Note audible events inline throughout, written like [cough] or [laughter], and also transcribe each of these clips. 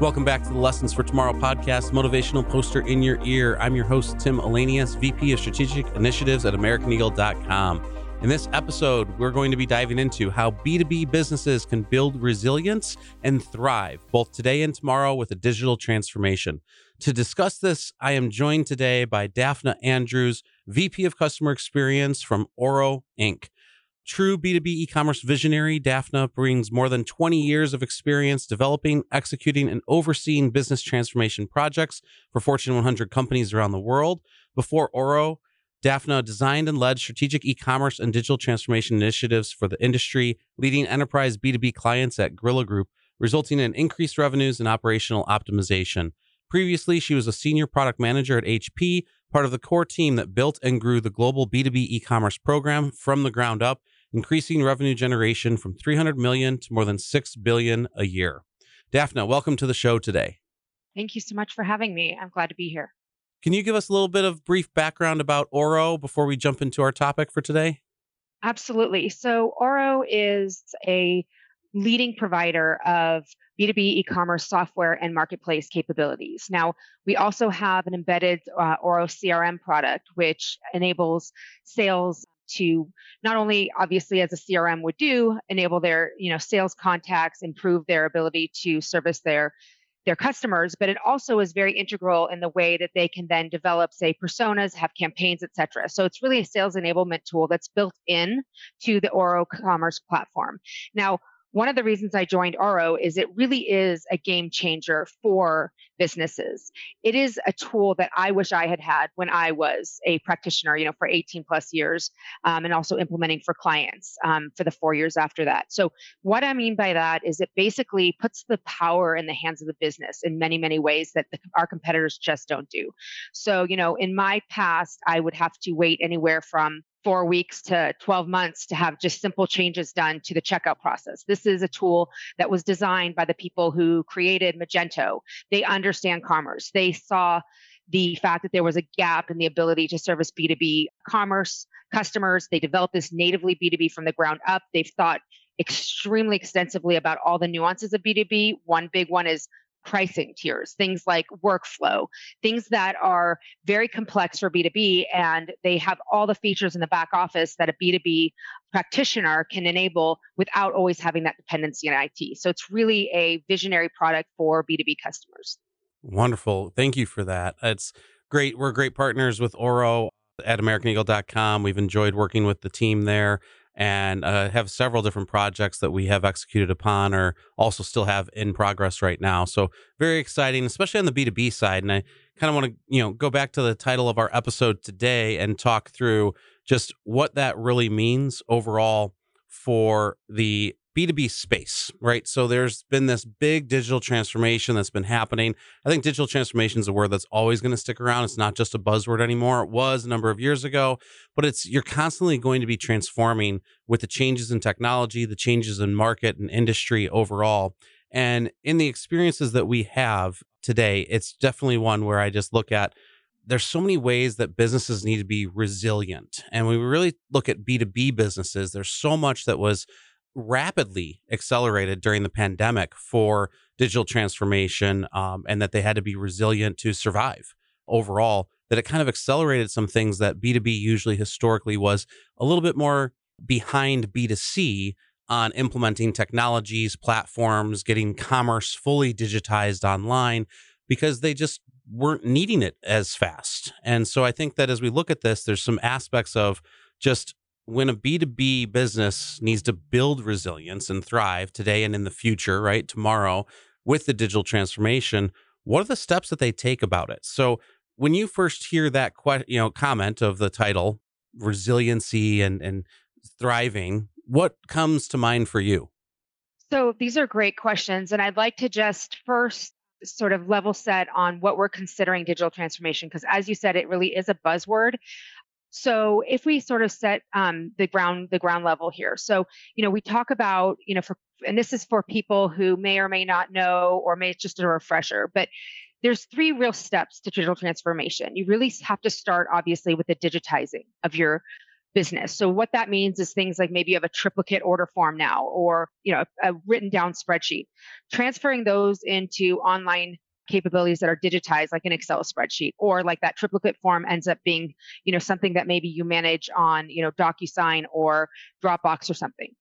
Welcome back to the Lessons for Tomorrow podcast, motivational poster in your ear. I'm your host, Tim Ahlenius, VP of Strategic Initiatives at AmericanEagle.com. In this episode, we're going to be diving into how B2B businesses can build resilience and thrive both today and tomorrow with a digital transformation. To discuss this, I am joined today by Daphna Andrews, VP of Customer Experience from Oro Inc. True B2B e commerce visionary, Daphna brings more than 20 years of experience developing, executing, and overseeing business transformation projects for Fortune 100 companies around the world. Before Oro, Daphna designed and led strategic e commerce and digital transformation initiatives for the industry, leading enterprise B2B clients at Gorilla Group, resulting in increased revenues and operational optimization. Previously, she was a senior product manager at HP, part of the core team that built and grew the global B2B e commerce program from the ground up increasing revenue generation from 300 million to more than 6 billion a year. Daphna, welcome to the show today. Thank you so much for having me. I'm glad to be here. Can you give us a little bit of brief background about Oro before we jump into our topic for today? Absolutely. So, Oro is a leading provider of B2B e commerce software and marketplace capabilities. Now, we also have an embedded uh, Oro CRM product, which enables sales to not only obviously as a crm would do enable their you know sales contacts improve their ability to service their their customers but it also is very integral in the way that they can then develop say personas have campaigns etc so it's really a sales enablement tool that's built in to the oro commerce platform. Now one of the reasons I joined Oro is it really is a game changer for businesses. It is a tool that I wish I had had when I was a practitioner, you know, for 18 plus years, um, and also implementing for clients um, for the four years after that. So, what I mean by that is it basically puts the power in the hands of the business in many, many ways that the, our competitors just don't do. So, you know, in my past, I would have to wait anywhere from four weeks to 12 months to have just simple changes done to the checkout process. This is a tool that was designed by the people who created Magento. They understand commerce. They saw the fact that there was a gap in the ability to service B2B commerce customers. They developed this natively B2B from the ground up. They've thought extremely extensively about all the nuances of B2B. One big one is pricing tiers, things like workflow, things that are very complex for B2B and they have all the features in the back office that a B2B practitioner can enable without always having that dependency in IT. So it's really a visionary product for B2B customers. Wonderful. Thank you for that. It's great. We're great partners with Oro at AmericanEagle.com. We've enjoyed working with the team there and uh, have several different projects that we have executed upon or also still have in progress right now. So very exciting, especially on the B2B side. And I kind of want to, you know, go back to the title of our episode today and talk through just what that really means overall for the B2B space, right? So there's been this big digital transformation that's been happening. I think digital transformation is a word that's always going to stick around. It's not just a buzzword anymore. It was a number of years ago, but it's you're constantly going to be transforming with the changes in technology, the changes in market and industry overall. And in the experiences that we have today, it's definitely one where I just look at there's so many ways that businesses need to be resilient. And when we really look at B2B businesses, there's so much that was rapidly accelerated during the pandemic for digital transformation um, and that they had to be resilient to survive overall that it kind of accelerated some things that b2b usually historically was a little bit more behind b2c on implementing technologies platforms getting commerce fully digitized online because they just weren't needing it as fast. And so i think that as we look at this there's some aspects of just when a B2B business needs to build resilience and thrive today and in the future, right? Tomorrow with the digital transformation, what are the steps that they take about it? So when you first hear that que- you know comment of the title resiliency and and thriving, what comes to mind for you? So these are great questions and I'd like to just first sort of level set on what we're considering digital transformation because as you said it really is a buzzword so if we sort of set um, the ground the ground level here, so you know we talk about you know for and this is for people who may or may not know or may it's just a refresher, but there's three real steps to digital transformation. You really have to start obviously with the digitizing of your business. So what that means is things like maybe you have a triplicate order form now or, you know, a, a written down spreadsheet. Transferring those into online capabilities that are digitized like an excel spreadsheet or like that triplicate form ends up being you know something that maybe you manage on you know docusign or dropbox or something.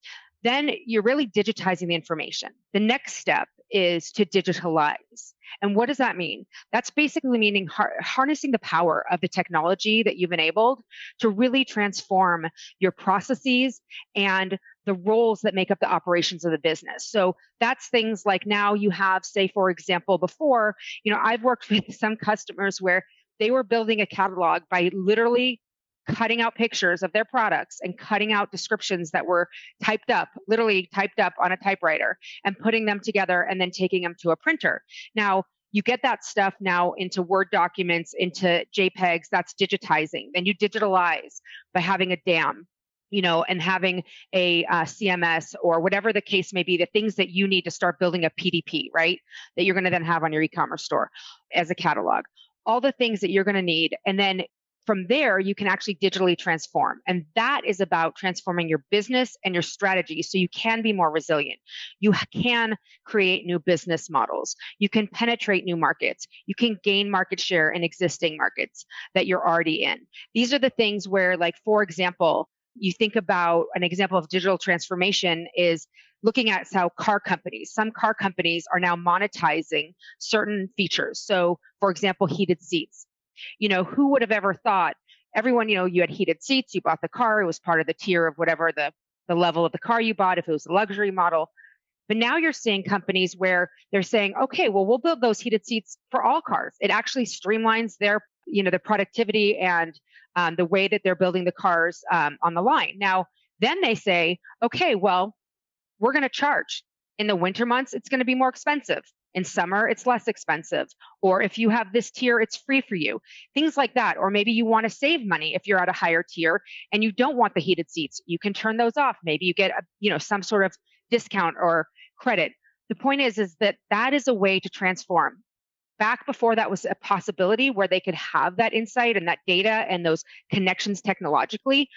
Then you're really digitizing the information. The next step is to digitalize. And what does that mean? That's basically meaning har- harnessing the power of the technology that you've enabled to really transform your processes and the roles that make up the operations of the business. So that's things like now you have, say, for example, before, you know, I've worked [laughs] with some customers where they were building a catalog by literally cutting out pictures of their products and cutting out descriptions that were typed up, literally typed up on a typewriter and putting them together and then taking them to a printer. Now, you get that stuff now into Word documents, into JPEGs, that's digitizing. Then you digitalize by having a DAM you know, and having a uh, CMS or whatever the case may be, the things that you need to start building a PDP, right? That you're going to then have on your e-commerce store as a catalog. All the things that you're going to need, and then from there you can actually digitally transform, and that is about transforming your business and your strategy, so you can be more resilient. You can create new business models. You can penetrate new markets. You can gain market share in existing markets that you're already in. These are the things where, like, for example you think about an example of digital transformation is looking at how car companies, some car companies are now monetizing certain features. So, for example, heated seats. You know, who would have ever thought everyone, you know, you had heated seats, you bought the car, it was part of the tier of whatever the, the level of the car you bought, if it was a luxury model. But now you're seeing companies where they're saying, okay, well, we'll build those heated seats for all cars. It actually streamlines their, you know, the productivity and um, the way that they're building the cars um, on the line. Now, then they say, okay, well, we're going to charge. In the winter months, it's going to be more expensive. In summer, it's less expensive. Or if you have this tier, it's free for you. Things like that. Or maybe you want to save money if you're at a higher tier and you don't want the heated seats. You can turn those off. Maybe you get a, you know some sort of discount or credit. The point is is that that is a way to transform back before that was a possibility where they could have that insight and that data and those connections technologically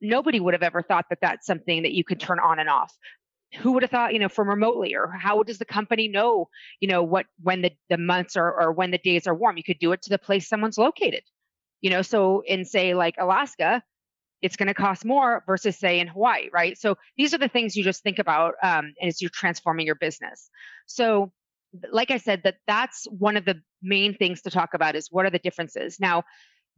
nobody would have ever thought that that's something that you could turn on and off. Who would have thought you know from remotely or how does the company know you know what when the, the months are or when the days are warm? You could do it to the place someone's located you know? So in say like alaska it's going to cost more versus say in hawaii right? So these are the things you just think about um, as you're transforming your business. So like I said, that that's one of the main things to talk about is what are the differences. Now,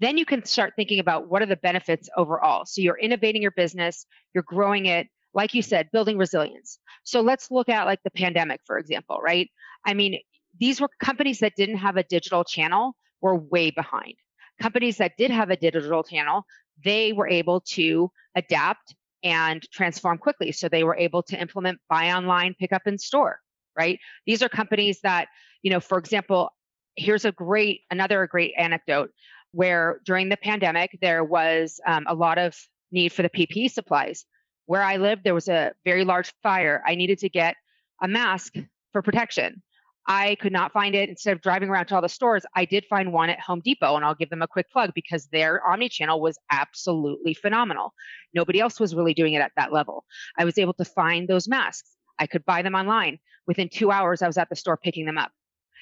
then you can start thinking about what are the benefits overall. So you're innovating your business, you're growing it, like you said, building resilience. So let's look at like the pandemic, for example, right? I mean, these were companies that didn't have a digital channel were way behind. Companies that did have a digital channel, they were able to adapt and transform quickly. So they were able to implement buy online, pick up in store right? These are companies that, you know, for example, here's a great, another great anecdote where during the pandemic, there was um, a lot of need for the PPE supplies. Where I lived, there was a very large fire. I needed to get a mask for protection. I could not find it. Instead of driving around to all the stores, I did find one at Home Depot, and I'll give them a quick plug because their omni-channel was absolutely phenomenal. Nobody else was really doing it at that level. I was able to find those masks. I could buy them online. Within two hours, I was at the store picking them up.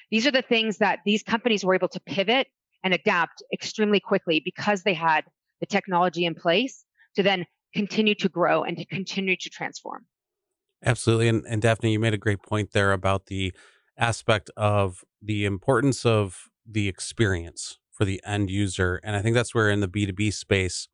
These are the things that these companies were able to pivot and adapt extremely quickly because they had the technology in place to then continue to grow and to continue to transform. Absolutely. And, and Daphne, you made a great point there about the aspect of the importance of the experience for the end user. And I think that's where in the B2B space,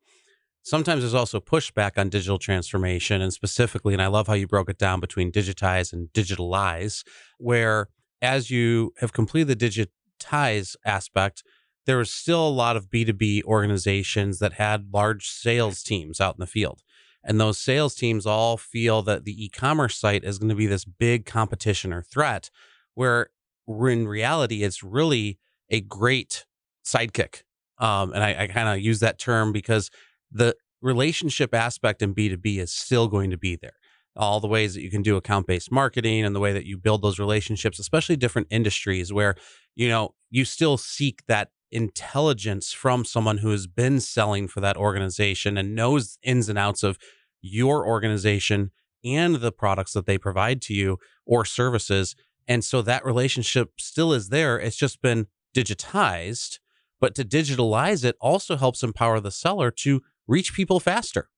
sometimes there's also pushback on digital transformation and specifically and i love how you broke it down between digitize and digitalize where as you have completed the digitize aspect there was still a lot of b2b organizations that had large sales teams out in the field. And those sales teams all feel that the e-commerce site is going to be this big competition or threat where in reality it's really a great sidekick. Um, and I, I kind of use that term because the relationship aspect in B2B is still going to be there. All the ways that you can do account based marketing and the way that you build those relationships, especially different industries where, you know, you still seek that intelligence from someone who has been selling for that organization and knows ins and outs of your organization and the products that they provide to you or services. And so that relationship still is there. It's just been digitized. But to digitalize it also helps empower the seller to reach people faster.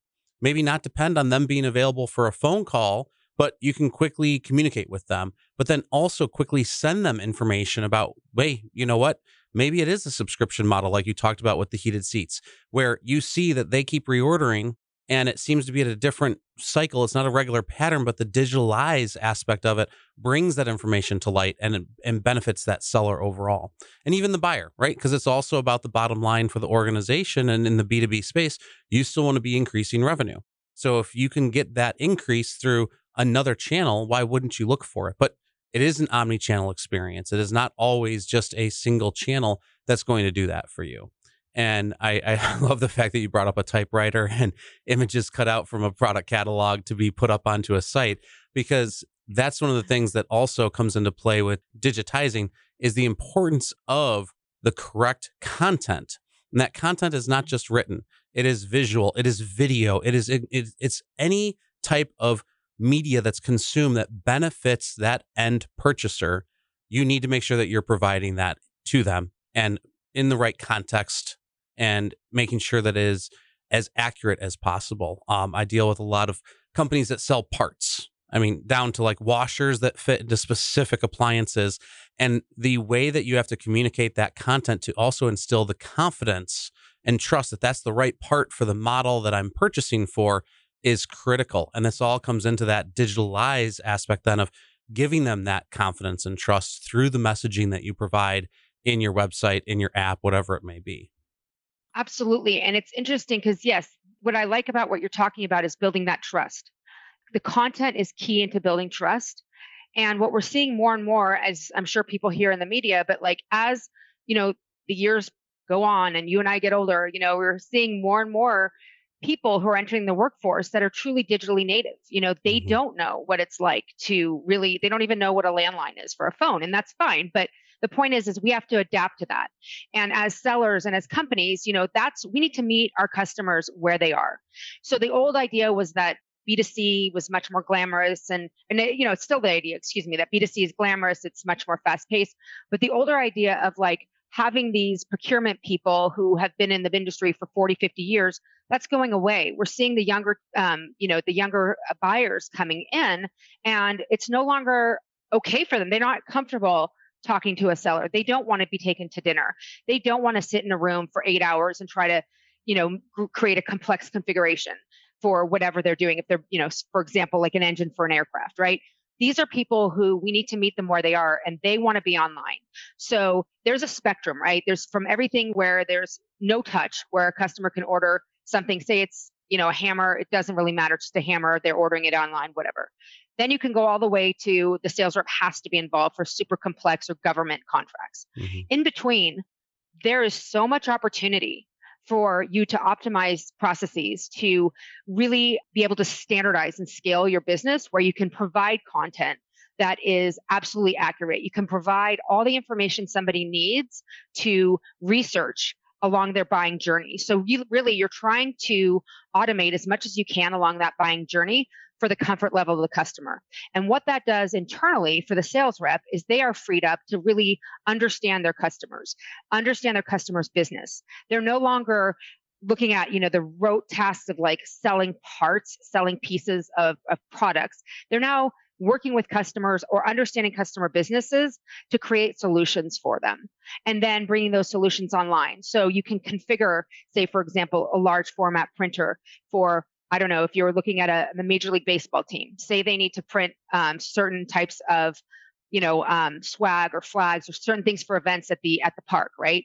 Maybe not depend on them being available for a phone call, but you can quickly communicate with them, but then also quickly send them information about, hey, you know what? Maybe it is a subscription model like you talked about with the heated seats, where you see that they keep reordering and it seems to be at a different cycle. It's not a regular pattern, but the digitalized aspect of it brings that information to light and and benefits that seller overall, and even the buyer, right? Because it's also about the bottom line for the organization. And in the B two B space, you still want to be increasing revenue. So if you can get that increase through another channel, why wouldn't you look for it? But it is an omni-channel experience. It is not always just a single channel that's going to do that for you. And I, I [laughs] love the fact that you brought up a typewriter and images cut out from a product catalog to be put up onto a site, because that's one of the things that also comes into play with digitizing is the importance of the correct content. And that content is not just written, it is visual, it is video, it is it, it's any type of media that's consumed that benefits that end purchaser. You need to make sure that you're providing that to them and in the right context and making sure that it is as accurate as possible. Um, I deal with a lot of companies that sell parts. I mean, down to like washers that fit into specific appliances. And the way that you have to communicate that content to also instill the confidence and trust that that's the right part for the model that I'm purchasing for is critical. And this all comes into that digitalized aspect then of giving them that confidence and trust through the messaging that you provide in your website, in your app, whatever it may be. Absolutely. And it's interesting because, yes, what I like about what you're talking about is building that trust. The content is key into building trust. And what we're seeing more and more, as I'm sure people hear in the media, but like as, you know, the years go on and you and I get older, you know, we're seeing more and more people who are entering the workforce that are truly digitally native. You know, they mm-hmm. don't know what it's like to really, they don't even know what a landline is for a phone, and that's fine. But the point is is we have to adapt to that. And as sellers and as companies you know that's we need to meet our customers where they are. So the old idea was that b2c was much more glamorous and and it, you know it's still the idea excuse me that b2c is glamorous it's much more fast paced but the older idea of like having these procurement people who have been in the industry for 40 50 years that's going away. We're seeing the younger um, you know the younger uh, buyers coming in and it's no longer okay for them. They're not comfortable talking to a seller. They don't want to be taken to dinner. They don't want to sit in a room for eight hours and try to, you know, create a complex configuration for whatever they're doing. If they're, you know, for example, like an engine for an aircraft, right? These are people who we need to meet them where they are and they want to be online. So there's a spectrum, right? There's from everything where there's no touch, where a customer can order something, say it's, you know, a hammer, it doesn't really matter, just a hammer, they're ordering it online, whatever. Then you can go all the way to the sales rep has to be involved for super complex or government contracts. Mm-hmm. In between, there is so much opportunity for you to optimize processes to really be able to standardize and scale your business where you can provide content that is absolutely accurate. You can provide all the information somebody needs to research along their buying journey. So you, really you're trying to automate as much as you can along that buying journey for the comfort level of the customer. And what that does internally for the sales rep is they are freed up to really understand their customers, understand their customers' business. They're no longer looking at you know the rote tasks of like selling parts selling pieces of, of products they're now working with customers or understanding customer businesses to create solutions for them and then bringing those solutions online so you can configure say for example a large format printer for I don't know if you're looking at a, the Major League Baseball team, say they need to print um, certain types of, you know, um, swag or flags or certain things for events at the at the park, right?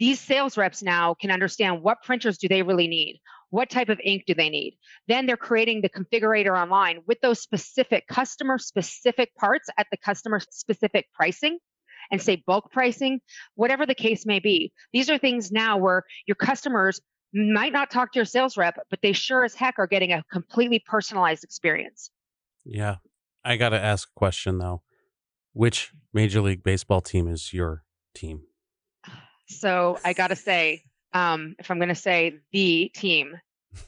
These sales reps now can understand what printers do they really need, what type of ink do they need. Then they're creating the configurator online with those specific customer specific parts at the customer specific pricing and say bulk pricing, whatever the case may be. These are things now where your customers might not talk to your sales rep, but they sure as heck are getting a completely personalized experience. Yeah. I got to ask a question though. Which Major League Baseball team is your team? So I got to say, um, if I'm going to say the team,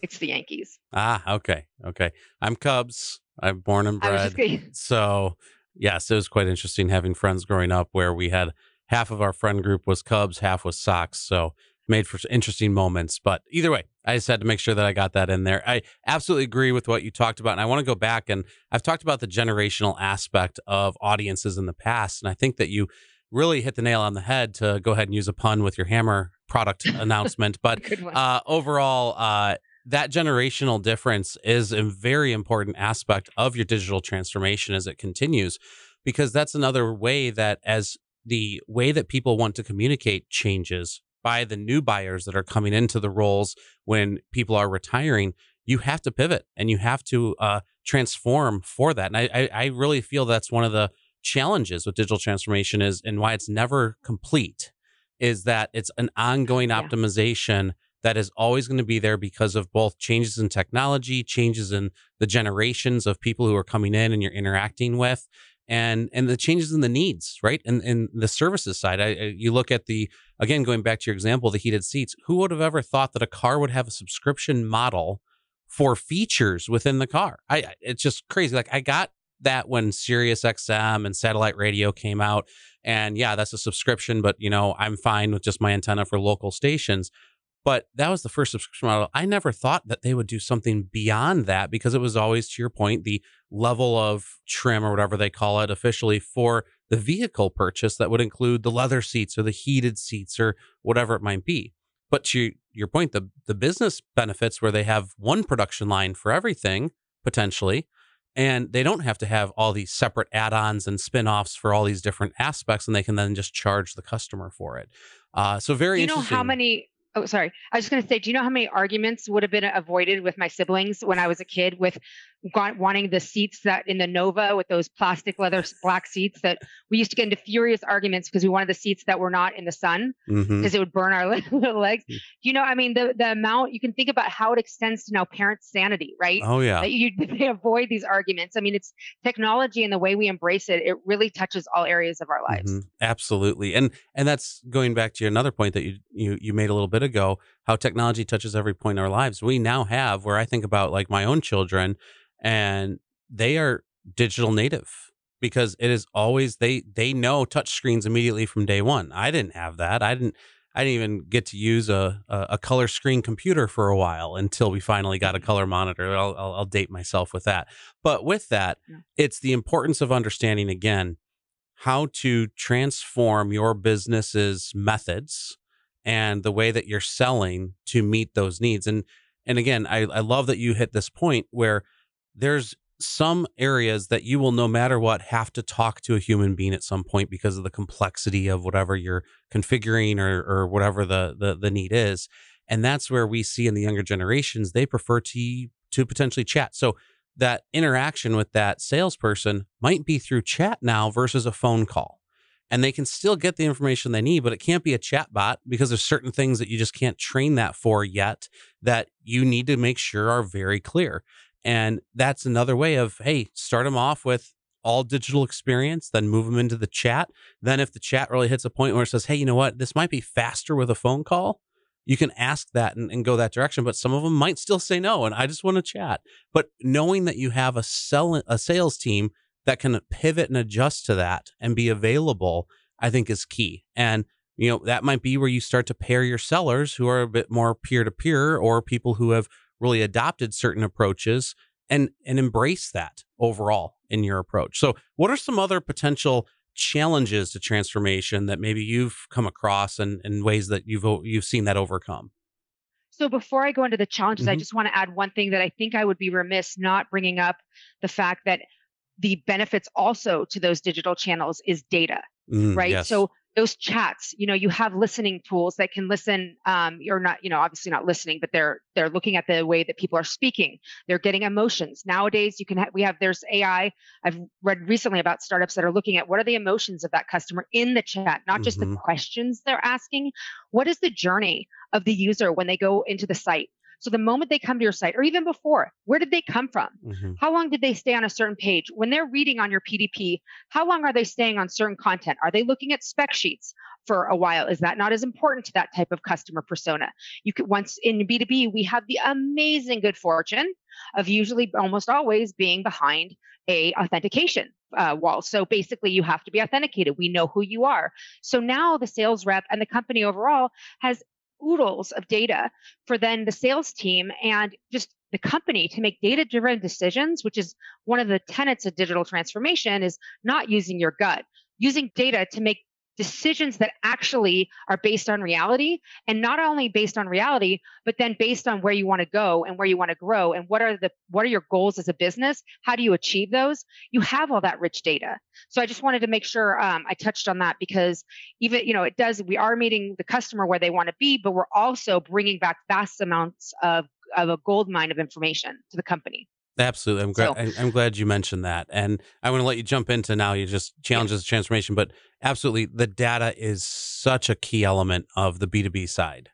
it's the Yankees. Ah, okay, okay. I'm Cubs. I'm born and bred. [laughs] So yes, it was quite interesting having friends growing up where we had half of our friend group was Cubs, half was Sox. So made for interesting moments. But either way, I just had to make sure that I got that in there. I absolutely agree with what you talked about. And I want to go back and I've talked about the generational aspect of audiences in the past. And I think that you really hit the nail on the head to go ahead and use a pun with your hammer product [laughs] announcement. But uh, overall, uh, that generational difference is a very important aspect of your digital transformation as it continues, because that's another way that as the way that people want to communicate changes by the new buyers that are coming into the roles when people are retiring, you have to pivot and you have to uh, transform for that. And I, I, really feel that's one of the challenges with digital transformation is and why it's never complete is that it's an ongoing yeah. optimization that is always going to be there because of both changes in technology, changes in the generations of people who are coming in and you're interacting with, and and the changes in the needs, right? And and the services side. I, I, you look at the again going back to your example, the heated seats. Who would have ever thought that a car would have a subscription model for features within the car? I it's just crazy. Like I got that when Sirius XM and satellite radio came out. And yeah, that's a subscription, but you know, I'm fine with just my antenna for local stations. But that was the first subscription model. I never thought that they would do something beyond that because it was always, to your point, the level of trim or whatever they call it officially for the vehicle purchase that would include the leather seats or the heated seats or whatever it might be. But to your point, the, the business benefits where they have one production line for everything potentially, and they don't have to have all these separate add-ons and spin-offs for all these different aspects, and they can then just charge the customer for it. Uh, so very. You know how many Oh, sorry. I was just going to say, do you know how many arguments would have been avoided with my siblings when I was a kid with wanting the seats that in the Nova with those plastic leather black seats that we used to get into furious arguments because we wanted the seats that were not in the sun because mm-hmm. it would burn our [laughs] little legs. You know, I mean, the the amount you can think about how it extends to now parents' sanity, right? Oh yeah. That you [laughs] they avoid these arguments. I mean, it's technology and the way we embrace it. It really touches all areas of our lives. Mm-hmm. Absolutely, and and that's going back to another point that you you you made a little bit ago. How technology touches every point in our lives. We now have where I think about like my own children and they are digital native because it is always they they know touch screens immediately from day one. I didn't have that. I didn't I didn't even get to use a a, a color screen computer for a while until we finally got a mm-hmm. color monitor. I'll, I'll, I'll date myself with that. But with that, yeah. it's the importance of understanding again how to transform your business's methods and the way that you're selling to meet those needs. And and again, I, I love that you hit this point where there's some areas that you will no matter what have to talk to a human being at some point because of the complexity of whatever you're configuring or or whatever the the, the need is and that's where we see in the younger generations they prefer to to potentially chat so that interaction with that salesperson might be through chat now versus a phone call and they can still get the information they need but it can't be a chat bot because there's certain things that you just can't train that for yet that you need to make sure are very clear and that's another way of, hey, start them off with all digital experience, then move them into the chat. Then, if the chat really hits a point where it says, hey, you know what, this might be faster with a phone call, you can ask that and, and go that direction. But some of them might still say no, and I just want to chat. But knowing that you have a sell a sales team that can pivot and adjust to that and be available, I think is key. And you know that might be where you start to pair your sellers who are a bit more peer to peer or people who have really adopted certain approaches and and embrace that overall in your approach. So, what are some other potential challenges to transformation that maybe you've come across and, and ways that you've you've seen that overcome? So before I go into the challenges, mm-hmm. I just want to add one thing that I think I would be remiss not bringing up the fact that the benefits also to those digital channels is data, mm, right? Yes. So those chats you know you have listening tools that can listen um, you're not you know obviously not listening but they're they're looking at the way that people are speaking they're getting emotions nowadays you can have we have there's ai i've read recently about startups that are looking at what are the emotions of that customer in the chat not just mm-hmm. the questions they're asking what is the journey of the user when they go into the site So the moment they come to your site, or even before, where did they come from? Mm-hmm. How long did they stay on a certain page? When they're reading on your PDP, how long are they staying on certain content? Are they looking at spec sheets for a while? Is that not as important to that type of customer persona? You could once in B2B, we have the amazing good fortune of usually almost always being behind a authentication uh, wall. So basically, you have to be authenticated. We know who you are. So now the sales rep and the company overall has oodles of data for then the sales team and just the company to make data driven decisions which is one of the tenets of digital transformation is not using your gut using data to make decisions that actually are based on reality and not only based on reality but then based on where you want to go and where you want to grow and what are the what are your goals as a business? How do you achieve those? You have all that rich data. So i just wanted to make sure um, i touched on that because even you know it does we are meeting the customer where they want to be but we're also bringing back vast amounts of of a gold mine of information to the company Absolutely. I'm glad so, I'm glad you mentioned that. And I want to let you jump into now you just challenges yeah. transformation, but absolutely the data is such a key element of the B2B side.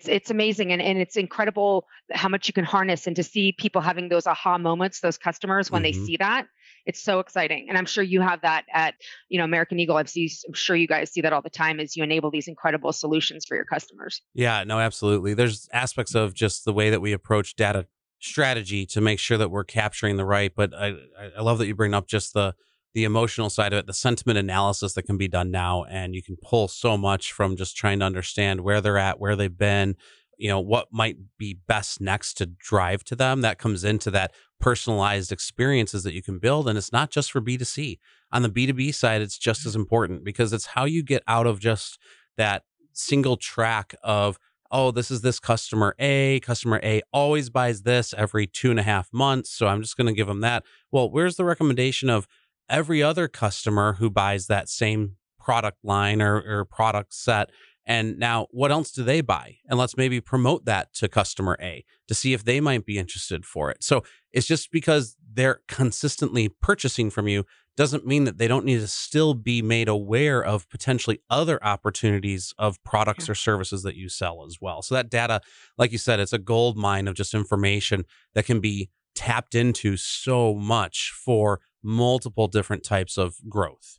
It's, it's amazing and, and it's incredible how much you can harness and to see people having those aha moments, those customers when mm-hmm. they see that. It's so exciting. And I'm sure you have that at, you know, American Eagle. I've seen, I'm sure you guys see that all the time as you enable these incredible solutions for your customers. Yeah, no, absolutely. There's aspects of just the way that we approach data strategy to make sure that we're capturing the right. But I, I love that you bring up just the the emotional side of it, the sentiment analysis that can be done now, and you can pull so much from just trying to understand where they're at, where they've been, you know, what might be best next to drive to them. That comes into that personalized experiences that you can build, and it's not just for B two C. On the B two B side, it's just mm. as important because it's how you get out of just that single track of oh, this is this customer A. Customer A always buys this every two and a half months. So I'm just going to give them that. Well, where's the recommendation of every other customer who buys that same product line or, or product set? And now, what else do they buy? And let's maybe promote that to customer A to see if they might be interested for it. So it's just because they're consistently purchasing from you doesn't mean that they don't need to still be made aware of potentially other opportunities of products or services that you sell as well. So that data, like you said, it's a gold mine of just information that can be tapped into so much for multiple different types of growth.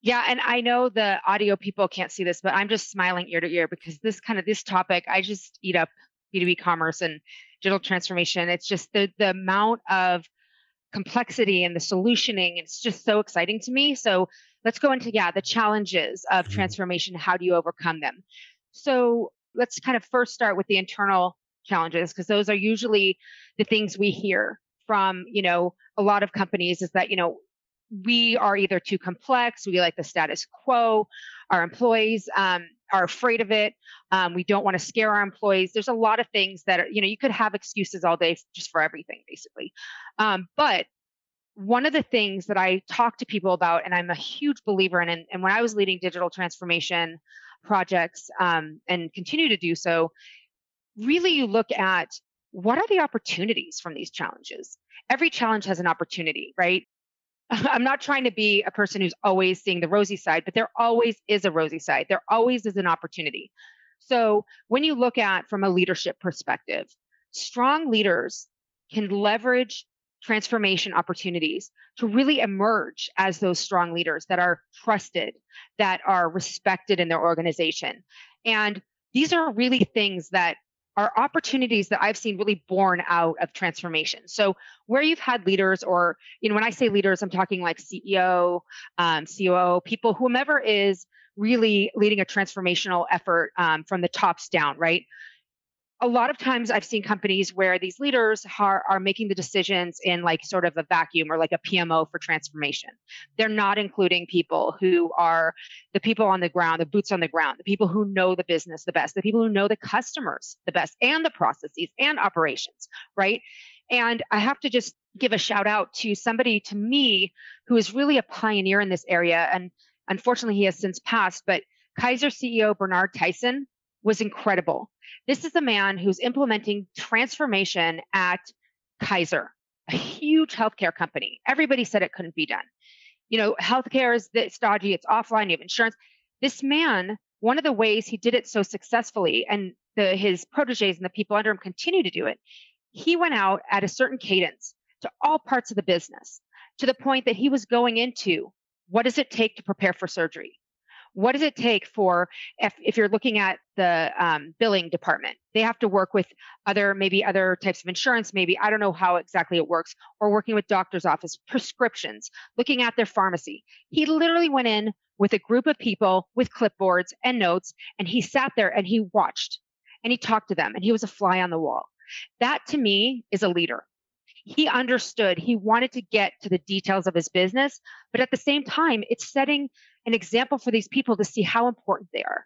Yeah, and I know the audio people can't see this, but I'm just smiling ear to ear because this kind of this topic, I just eat up B2B commerce and digital transformation. It's just the the amount of complexity and the solutioning. It's just so exciting to me. So let's go into, yeah, the challenges of mm-hmm. transformation. How do you overcome them? So let's kind of first start with the internal challenges because those are usually the things we hear from, you know, a lot of companies is that, you know, we are either too complex, we like the status quo, our employees um, are afraid of it. Um, we don't want to scare our employees. There's a lot of things that are, you know, you could have excuses all day just for everything, basically. Um, but one of the things that I talk to people about, and I'm a huge believer in, and, and when I was leading digital transformation projects um, and continue to do so, really you look at what are the opportunities from these challenges? Every challenge has an opportunity, right? [laughs] I'm not trying to be a person who's always seeing the rosy side, but there always is a rosy side. There always is an opportunity. So when you look at from a leadership perspective, strong leaders can leverage transformation opportunities to really emerge as those strong leaders that are trusted, that are respected in their organization. And these are really things that are opportunities that I've seen really born out of transformation. So where you've had leaders, or you know, when I say leaders, I'm talking like CEO, um, COO, people, whomever is really leading a transformational effort um, from the tops down, right? A lot of times I've seen companies where these leaders are, are making the decisions in like sort of a vacuum or like a PMO for transformation. They're not including people who are the people on the ground, the boots on the ground, the people who know the business the best, the people who know the customers the best and the processes and operations, right? And I have to just give a shout out to somebody to me who is really a pioneer in this area. And unfortunately, he has since passed, but Kaiser CEO Bernard Tyson was incredible. This is a man who's implementing transformation at Kaiser, a huge healthcare company. Everybody said it couldn't be done. You know, healthcare is it's dodgy, it's offline, you have insurance. This man, one of the ways he did it so successfully, and the his proteges and the people under him continue to do it. He went out at a certain cadence to all parts of the business to the point that he was going into what does it take to prepare for surgery? What does it take for if, if you're looking at the um, billing department? They have to work with other maybe other types of insurance. Maybe I don't know how exactly it works, or working with doctor's office prescriptions, looking at their pharmacy. He literally went in with a group of people with clipboards and notes, and he sat there and he watched and he talked to them, and he was a fly on the wall. That to me is a leader he understood he wanted to get to the details of his business but at the same time it's setting an example for these people to see how important they are.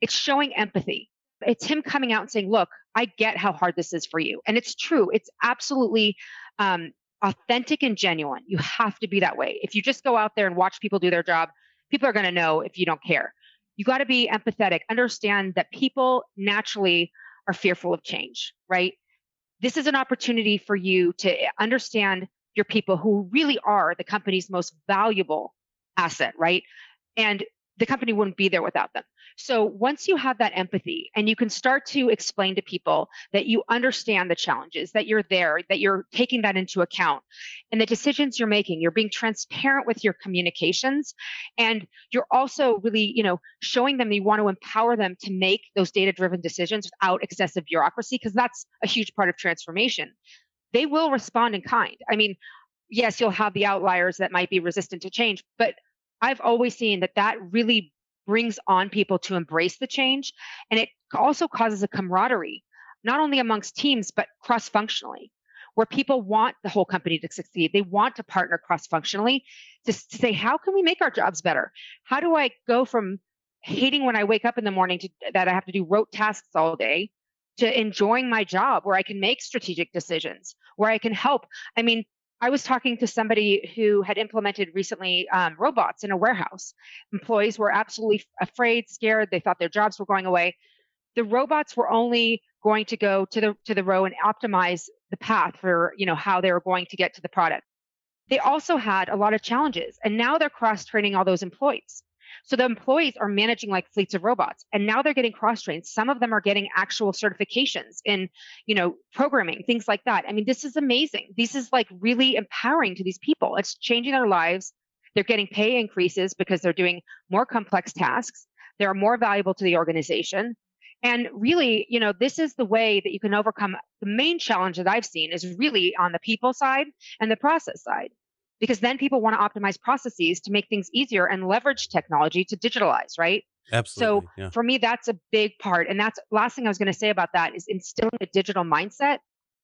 It's showing empathy. It's him coming out and saying look i get how hard this is for you. And it's true. It's absolutely um, authentic and genuine. You have to be that way. If you just go out there and watch people do their job people are going to know if you don't care. You got to be empathetic. Understand that people naturally are fearful of change right? This is an opportunity for you to understand your people who really are the company's most valuable asset, right? And the company wouldn't be there without them. So once you have that empathy and you can start to explain to people that you understand the challenges, that you're there, that you're taking that into account and the decisions you're making, you're being transparent with your communications and you're also really, you know, showing them that you want to empower them to make those data driven decisions without excessive bureaucracy because that's a huge part of transformation. They will respond in kind. I mean, yes, you'll have the outliers that might be resistant to change, but I've always seen that that really brings on people to embrace the change. And it also causes a camaraderie, not only amongst teams, but cross functionally, where people want the whole company to succeed. They want to partner cross functionally to, to, say, how can we make our jobs better? How do I go from hating when I wake up in the morning to, that I have to do rote tasks all day to enjoying my job where I can make strategic decisions, where I can help? I mean, I was talking to somebody who had implemented recently um, robots in a warehouse. Employees were absolutely afraid, scared. They thought their jobs were going away. The robots were only going to go to the to the row and optimize the path for you know how they were going to get to the product. They also had a lot of challenges, and now they're cross training all those employees. So the employees are managing like fleets of robots and now they're getting cross trained. Some of them are getting actual certifications in, you know, programming, things like that. I mean, this is amazing. This is like really empowering to these people. It's changing their lives. They're getting pay increases because they're doing more complex tasks. They're more valuable to the organization. And really, you know, this is the way that you can overcome the main challenge that I've seen is really on the people side and the process side because then people want to optimize processes to make things easier and leverage technology to digitalize, right? Absolutely. So yeah. for me, that's a big part. And that's last thing I was going to say about that is instilling a digital mindset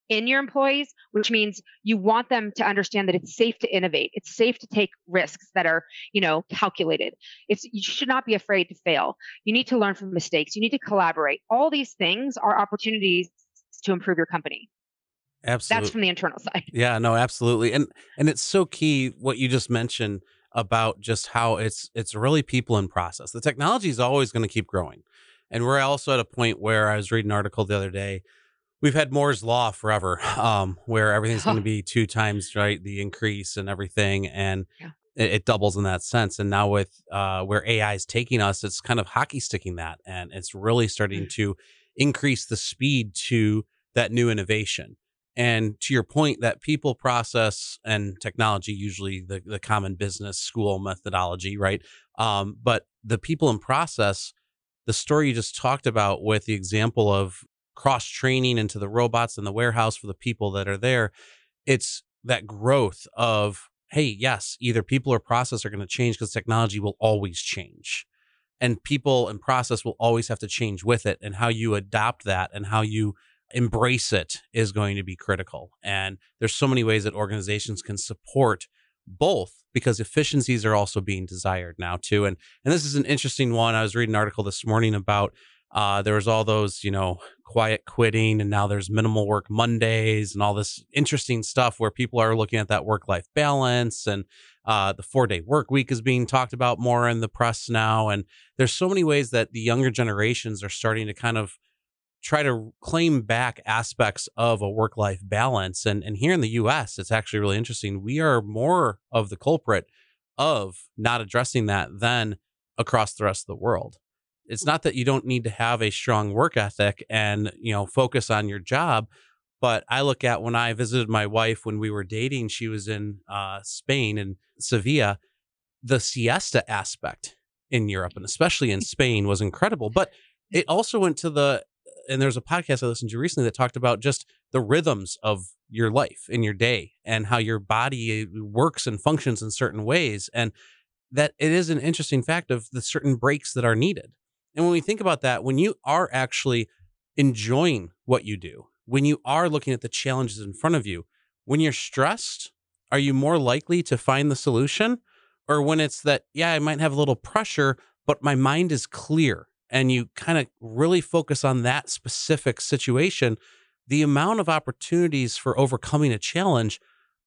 in your employees, which means you want them to understand that it's safe to innovate. It's safe to take risks that are, you know, calculated. It's you should not be afraid to fail. You need to learn from mistakes. You need to collaborate. All these things are opportunities to improve your company. Absolutely. That's from the internal [laughs] side. Yeah, no, absolutely. And and it's so key what you just mentioned about just how it's it's really people in process. The technology is always going to keep growing. And we're also at a point where I was reading an article the other day. We've had Moore's law forever, [laughs] um, where everything's going [laughs] to be two times right the increase and everything, and yeah. it, it, doubles in that sense. And now with uh, where AI is taking us, it's kind of hockey sticking that, and it's really starting mm. to increase the speed to that new innovation. And to your point, that people process and technology, usually the, the common business school methodology, right? Um, but the people and process, the story you just talked about with the example of cross training into the robots in the warehouse for the people that are there, it's that growth of, hey, yes, either people or process are going to change because technology will always change. And people and process will always have to change with it. And how you adopt that and how you embrace it is going to be critical. And there's so many ways that organizations can support both because efficiencies are also being desired now too. And and this is an interesting one. I was reading an article this morning about uh, there was all those, you know, quiet quitting, and now there's minimal work Mondays and all this interesting stuff where people are looking at that work life balance and uh, the four day work week is being talked about more in the press now. And there's so many ways that the younger generations are starting to kind of try to claim back aspects of a work life balance. And, and here in the US, it's actually really interesting. We are more of the culprit of not addressing that than across the rest of the world. it's not that you don't need to have a strong work ethic and, you know, focus on your job. But I look at when I visited my wife when we were dating, she was in uh, Spain and Sevilla, the siesta aspect in Europe and especially in Spain was incredible. But it also went to the, and there's a podcast I listened to recently that talked about just the rhythms of your life in your day and how your body works and functions in certain ways. And that it is an interesting fact of the certain breaks that are needed. And when we think about that, when you are actually enjoying what you do, when you are looking at the challenges in front of you, when you're stressed, are you more likely to find the solution? Or when it's that, yeah, I might have a little pressure, but my mind is clear and you kind of really focus on that specific situation, the amount of opportunities for overcoming a challenge,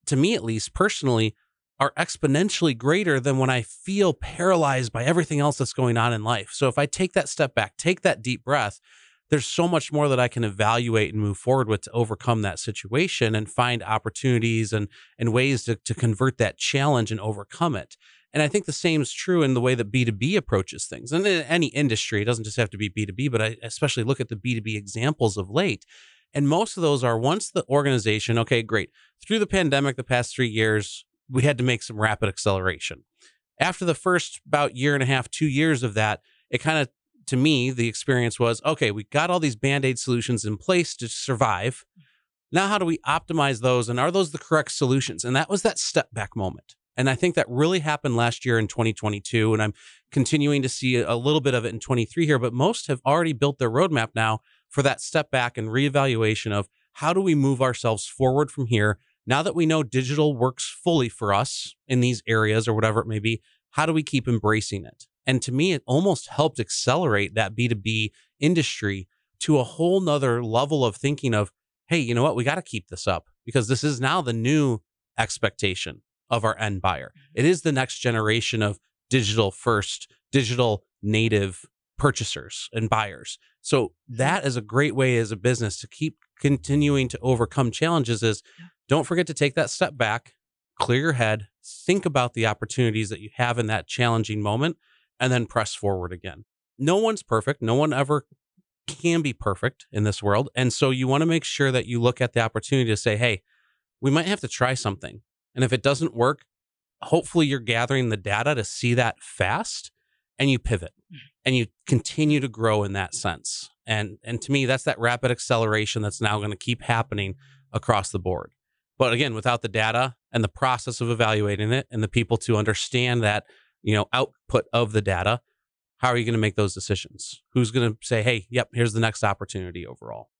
to me at least personally, are exponentially greater than when I feel paralyzed by everything else that's going on in life. So if I take that step back, take that deep breath, there's so much more that I can evaluate and move forward with to overcome that situation and find opportunities and and ways to, to convert that challenge and overcome it. And I think the same is true in the way that B2B approaches things. And in any industry, it doesn't just have to be B2B, but I especially look at the B2B examples of late. And most of those are once the organization, okay, great. Through the pandemic, the past three years, we had to make some rapid acceleration. After the first about year and a half, two years of that, it kind of, to me, the experience was okay, we got all these band aid solutions in place to survive. Now, how do we optimize those? And are those the correct solutions? And that was that step back moment. And I think that really happened last year in 2022. And I'm continuing to see a little bit of it in 23 here, but most have already built their roadmap now for that step back and reevaluation of how do we move ourselves forward from here now that we know digital works fully for us in these areas or whatever it may be, how do we keep embracing it? And to me, it almost helped accelerate that B2B industry to a whole nother level of thinking of, hey, you know what? We got to keep this up because this is now the new expectation of our end buyer. Mm-hmm. It is the next generation of digital first, digital native purchasers and buyers. So that is a great way as a business to keep continuing to overcome challenges is don't forget to take that step back, clear your head, think about the opportunities that you have in that challenging moment, and then press forward again. No one's perfect. No one ever can be perfect in this world. And so you want to make sure that you look at the opportunity to say, hey, we might have to try something. And if it doesn't work, hopefully you're gathering the data to see that fast and you pivot mm. and you continue to grow in that sense. And and to me that's that rapid acceleration that's now going to keep happening across the board. But again, without the data and the process of evaluating it and the people to understand that, you know, output of the data, how are you going to make those decisions? Who's going to say, "Hey, yep, here's the next opportunity overall?"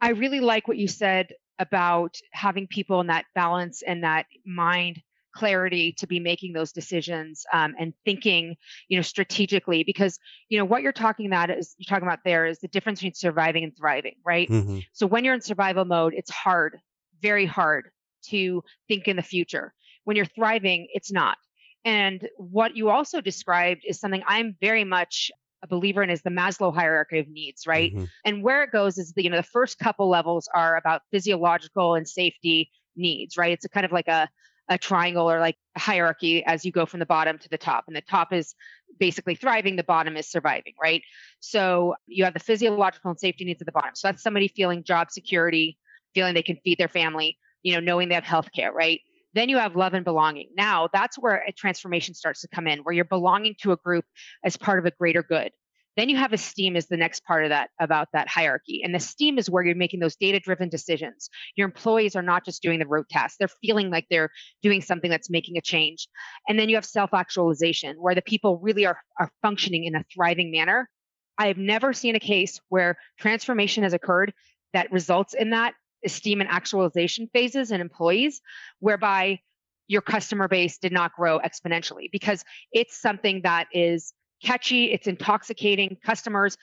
I really like what you said about having people in that balance and that mind clarity to be making those decisions um, and thinking you know strategically because you know what you're talking about is you're talking about there is the difference between surviving and thriving right? Mm-hmm. so when you're in survival mode it's hard very hard to think in the future. When you're thriving it's not. And what you also described is something i'm very much a believer in is the Maslow hierarchy of needs, right? Mm-hmm. And where it goes is the you know the first couple levels are about physiological and safety needs, right? It's a kind of like a a triangle or like a hierarchy as you go from the bottom to the top. And the top is basically thriving, the bottom is surviving, right? So you have the physiological and safety needs at the bottom. So that's somebody feeling job security, feeling they can feed their family, you know, knowing they have health care, right? Then you have love and belonging. Now that's where a transformation starts to come in, where you're belonging to a group as part of a greater good. Then you have esteem is the next part of that about that hierarchy. And esteem is where you're making those data driven decisions. Your employees are not just doing the rote tasks, they're feeling like they're doing something that's making a change. And then you have self actualization, where the people really are, are functioning in a thriving manner. I have never seen a case where transformation has occurred that results in that esteem and actualization phases in employees, whereby your customer base did not grow exponentially because it's something that is catchy, it's intoxicating. Customers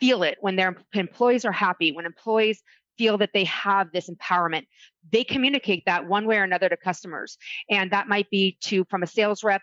feel it when their employees are happy, when employees feel that they have this empowerment. They communicate that one way or another to customers. And that might be to from a sales rep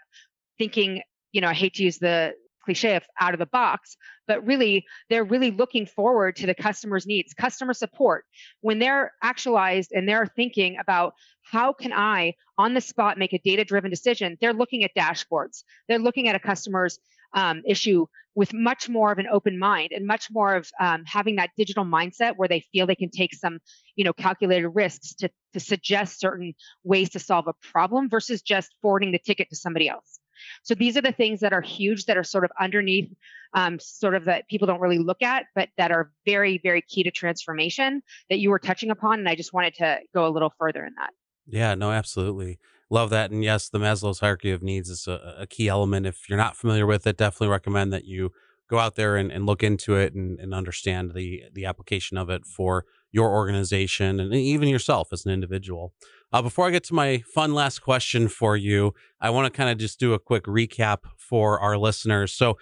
thinking, you know, I hate to use the cliche of out of the box, but really they're really looking forward to the customer's needs, customer support. When they're actualized and they're thinking about how can I on the spot make a data driven decision, they're looking at dashboards. They're looking at a customer's um, issue with much more of an open mind and much more of um, having that digital mindset where they feel they can take some you know calculated risks to, to suggest certain ways to solve a problem versus just forwarding the ticket to somebody else so these are the things that are huge that are sort of underneath um, sort of that people don't really look at but that are very very key to transformation that you were touching upon and i just wanted to go a little further in that. Yeah no absolutely. Love that and yes the maslow's hierarchy of needs is a, a key element. If you're not familiar with it definitely recommend that you go out there and, and look into it and, and understand the the application of it for your organization and even yourself as an individual. Uh, before I get to my fun last question for you, I want to kind of just do a quick recap for our listeners. So,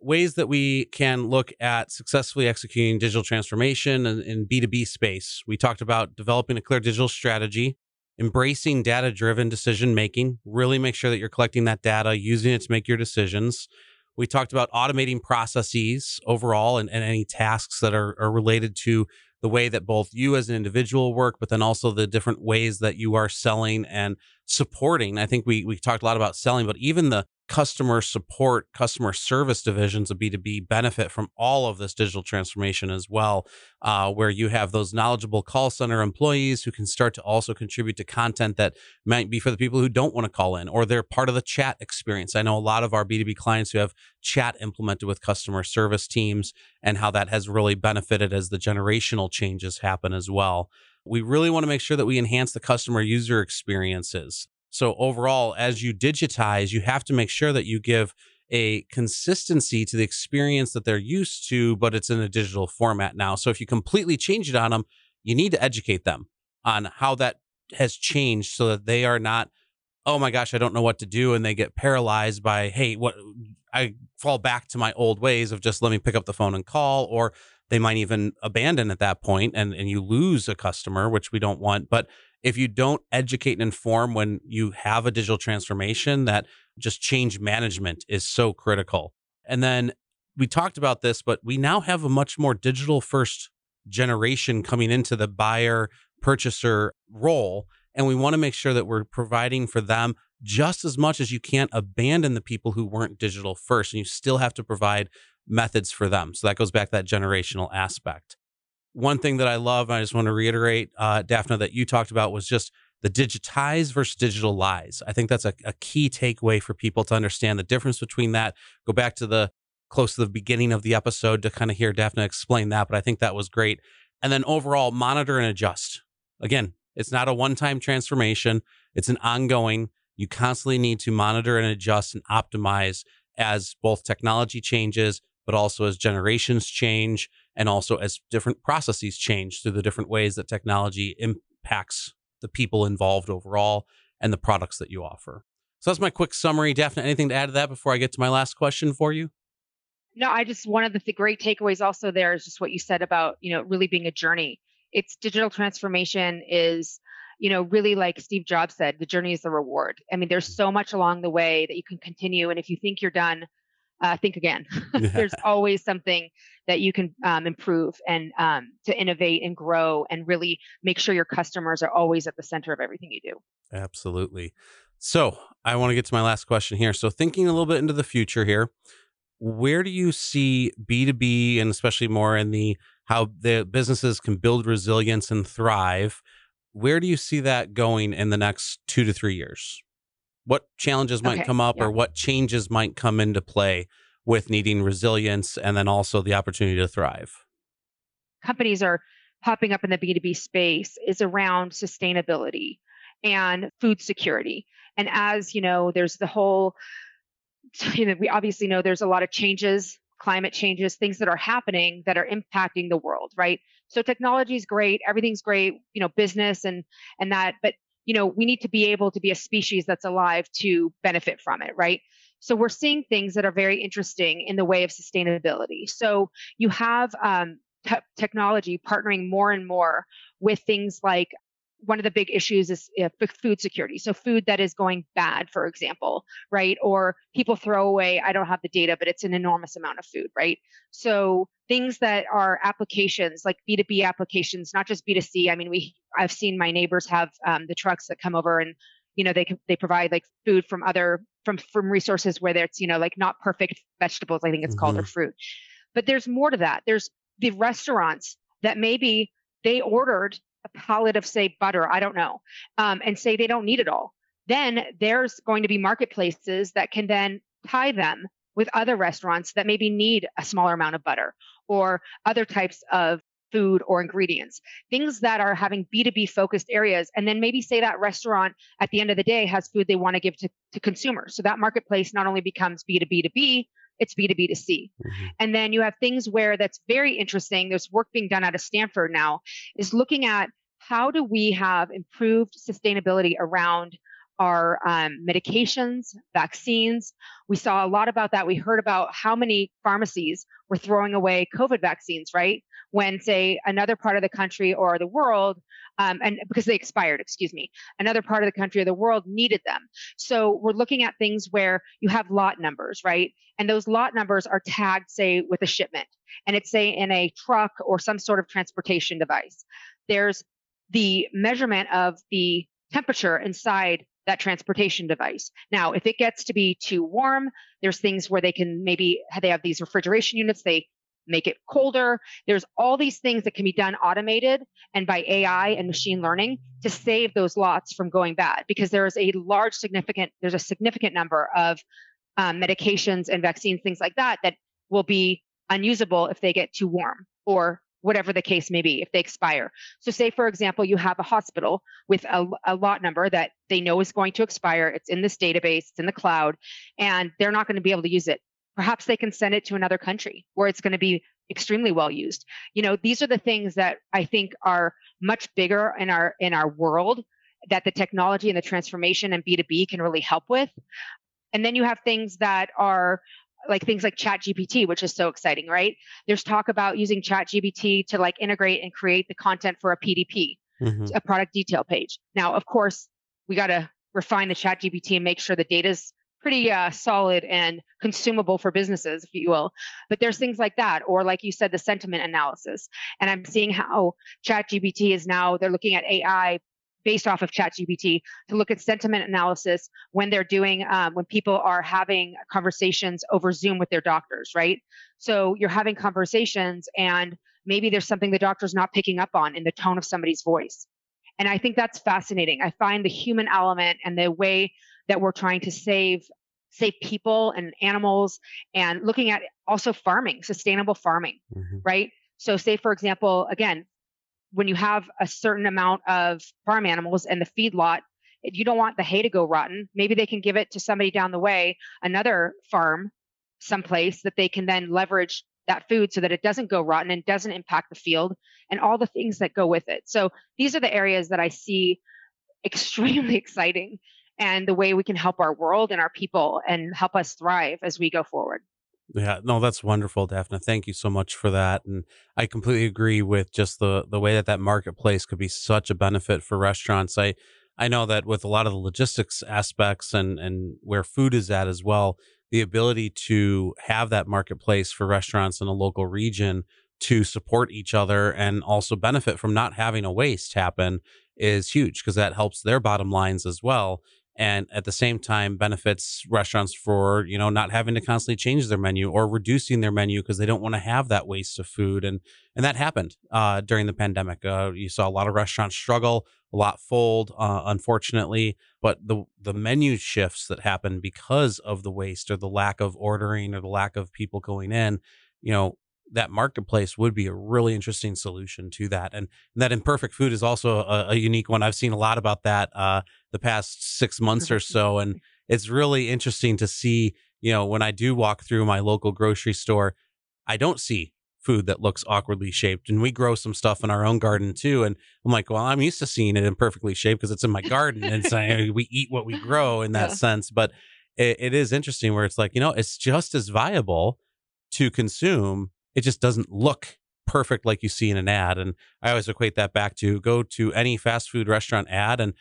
ways that we can look at successfully executing digital transformation in, in B2B space. We talked about developing a clear digital strategy, embracing data driven decision making, really make sure that you're collecting that data, using it to make your decisions. We talked about automating processes overall and, and any tasks that are, are related to the way that both you as an individual work, but then also the different ways that you are selling and supporting. I think we we talked a lot about selling, but even the customer support, customer service divisions of B2B benefit from all of this digital transformation as well, uh, where you have those knowledgeable call center employees who can start to also contribute to content that might be for the people who don't want to call in or they're part of the chat experience. I know a lot of our B2B clients who have chat implemented with customer service teams and how that has really benefited as the generational changes happen as well. We really want to make sure that we enhance the customer user experiences so overall, as you digitize, you have to make sure that you give a consistency to the experience that they're used to, but it's in a digital format now. So if you completely change it on them, you need to educate them on how that has changed so that they are not, oh my gosh, I don't know what to do. And they get paralyzed by, hey, what I fall back to my old ways of just let me pick up the phone and call, or they might even abandon at that point and, and you lose a customer, which we don't want. But if you don't educate and inform when you have a digital transformation, that just change management is so critical. And then we talked about this, but we now have a much more digital first generation coming into the buyer purchaser role. And we want to make sure that we're providing for them just as much as you can't abandon the people who weren't digital first. And you still have to provide methods for them. So that goes back to that generational aspect one thing that I love, I just want to reiterate, uh, Daphna, that you talked about was just the digitize versus digitalize. I think that's a, a key takeaway for people to understand the difference between that. Go back to the close to the beginning of the episode to kind of hear Daphna explain that, but I think that was great. And then overall, monitor and adjust. Again, it's not a one time transformation, it's an ongoing. You constantly need to monitor and adjust and optimize as both technology changes, but also as generations change and also as different processes change through the different ways that technology impacts the people involved overall and the products that you offer. So that's my quick summary. Daphna, anything to add to that before I get to my last question for you? No, I just one of the th- great takeaways also there is just what you said about, you know, really being a journey. It's digital transformation is, you know, really like Steve Jobs said, the journey is the reward. I mean, there's mm. so much along the way that you can continue. And if you think you're done, uh, think again. [laughs] There's always something that you can um, improve and um, to innovate and grow and really make sure your customers are always at the center of everything you do. Absolutely. So I want to get to my last question here. So thinking a little bit into the future here, where do you see B2B and especially more in the how the businesses can build resilience and thrive? Where do you see that going in the next two to three years? What challenges might okay, come up yeah. or what changes might come into play with needing resilience and then also the opportunity to thrive? Companies are popping up in the B2B space is around sustainability and food security. And as you know, there's the whole, [laughs] you know, we obviously know there's a lot of changes, climate changes, things that are happening that are impacting the world, right? So technology is great, everything's great, you know, business and and that, but you know, we need to be able to be a species that's alive to benefit from it, right? So we're seeing things that are very interesting in the way of sustainability. So you have um, te- technology partnering more and more with things like one of the big issues is food security. So food that is going bad, for example, right? Or people throw away, I don't have the data, but it's an enormous amount of food, right? So things that are applications like B2B applications, not just B2C. I mean, we, I've seen my neighbors have um, the trucks that come over and, you know, they can, they provide like food from other, from, from resources where there's, you know, like not perfect vegetables, I think it's mm-hmm. called, or mm-hmm. fruit. But there's more to that. There's the restaurants that maybe they ordered a pallet of say butter i don't know um, and say they don't need it all then there's going to be marketplaces that can then tie them with other restaurants that maybe need a smaller amount of butter or other types of food or ingredients things that are having b2b focused areas and then maybe say that restaurant at the end of the day has food they want to give to, to consumers. So that marketplace not only becomes b2b to b it's B2B to C. Mm-hmm. And then you have things where that's very interesting. There's work being done out of Stanford now, is looking at how do we have improved sustainability around our um, medications, vaccines. We saw a lot about that. We heard about how many pharmacies were throwing away COVID vaccines, right? When, say, another part of the country or the world, um, and because they expired, excuse me, another part of the country or the world needed them. So we're looking at things where you have lot numbers, right? And those lot numbers are tagged, say, with a shipment, and it's, say, in a truck or some sort of transportation device. There's the measurement of the temperature inside that transportation device. Now, if it gets to be too warm, there's things where they can maybe they have these refrigeration units, they make it colder. There's all these things that can be done automated and by AI and machine learning to save those lots from going bad because there is a large significant there's a significant number of um, medications and vaccines things like that that will be unusable if they get too warm or whatever the case may be, if they expire. So, say, for example, you have a hospital with a, a, lot number that they know is going to expire. It's in this database, it's in the cloud, and they're not going to be able to use it. Perhaps they can send it to another country where it's going to be extremely well used. You know, these are the things that I think are much bigger in our in our world that the technology and the transformation and B2B can really help with. And then you have things that are like things like chat gpt which is so exciting right there's talk about using chat gpt to like integrate and create the content for a pdp mm-hmm. a product detail page now of course we got to refine the chat gpt and make sure the data is pretty uh, solid and consumable for businesses if you will but there's things like that or like you said the sentiment analysis and i'm seeing how chat gpt is now they're looking at ai based off of ChatGPT to look at sentiment analysis when they're doing um, when people are having conversations over Zoom with their doctors, right? So you're having conversations and maybe there's something the doctor's not picking up on in the tone of somebody's voice. And I think that's fascinating. I find the human element and the way that we're trying to save save people and animals and looking at also farming, sustainable farming, mm-hmm. right? So say for example, again, when you have a certain amount of farm animals and the feedlot, if you don't want the hay to go rotten. Maybe they can give it to somebody down the way, another farm someplace that they can then leverage that food so that it doesn't go rotten and doesn't impact the field and all the things that go with it. So these are the areas that I see extremely [laughs] exciting and the way we can help our world and our people and help us thrive as we go forward. Yeah, no, that's wonderful, Daphne. Thank you so much for that. And I completely agree with just the the way that that marketplace could be such a benefit for restaurants. I I know that with a lot of the logistics aspects and and where food is at as well, the ability to have that marketplace for restaurants in a local region to support each other and also benefit from not having a waste happen is huge because that helps their bottom lines as well and at the same time benefits restaurants for you know not having to constantly change their menu or reducing their menu because they don't want to have that waste of food and and that happened uh, during the pandemic uh, you saw a lot of restaurants struggle a lot fold uh, unfortunately but the the menu shifts that happen because of the waste or the lack of ordering or the lack of people going in you know that marketplace would be a really interesting solution to that. And, and that imperfect food is also a, a, unique one. I've seen a lot about that uh, the past six months or so, and [laughs] it's really interesting to see. You know, when I do walk through my local grocery store, I don't see food that looks awkwardly shaped, and we grow some stuff in our own garden too. And I'm like, well, I'm used to seeing it imperfectly shaped because it's in my garden, and so we eat what we grow in that yeah. sense. But it, it is interesting where it's like, you know, it's just as viable to consume it just doesn't look perfect like you see in an ad. And I always equate that back to go to any fast food restaurant ad and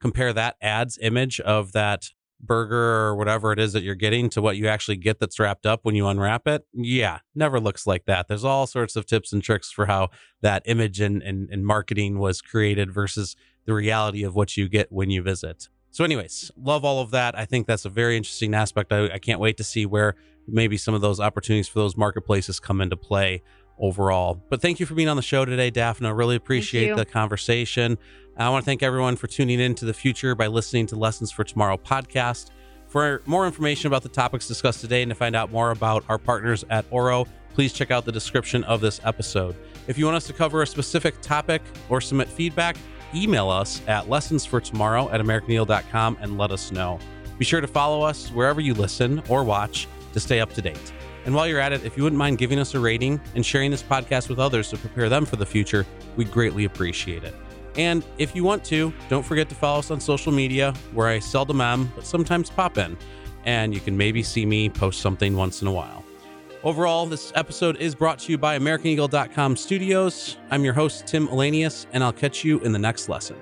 compare that ad's image of that burger or whatever it is that you're getting to what you actually get that's wrapped up when you unwrap it. Yeah, never looks like that. There's all sorts of tips and tricks for how that image and, and, and marketing was created versus the reality of what you get when you visit. So, anyways, love all of that. I think that's a very interesting aspect. I, I can't wait to see where maybe some of those opportunities for those marketplaces come into play overall. But thank you for being on the show today, Daphne. Really appreciate the conversation. I want to thank everyone for tuning in to the future by listening to Lessons for Tomorrow podcast. For more information about the topics discussed today and to find out more about our partners at Oro, please check out the description of this episode. If you want us to cover a specific topic or submit feedback, email us at lessonsfortomorrow at americaneagle.com and let us know. Be sure to follow us wherever you listen or watch to stay up to date. And while you're at it, if you wouldn't mind giving us a rating and sharing this podcast with others to prepare them for the future, we'd greatly appreciate it. And if you want to, don't forget to follow us on social media where I seldom am, but sometimes pop in. And you can maybe see me post something once in a while. Overall, this episode is brought to you by AmericanEagle.com Studios. I'm your host, Tim Ahlenius, and I'll catch you in the next lesson.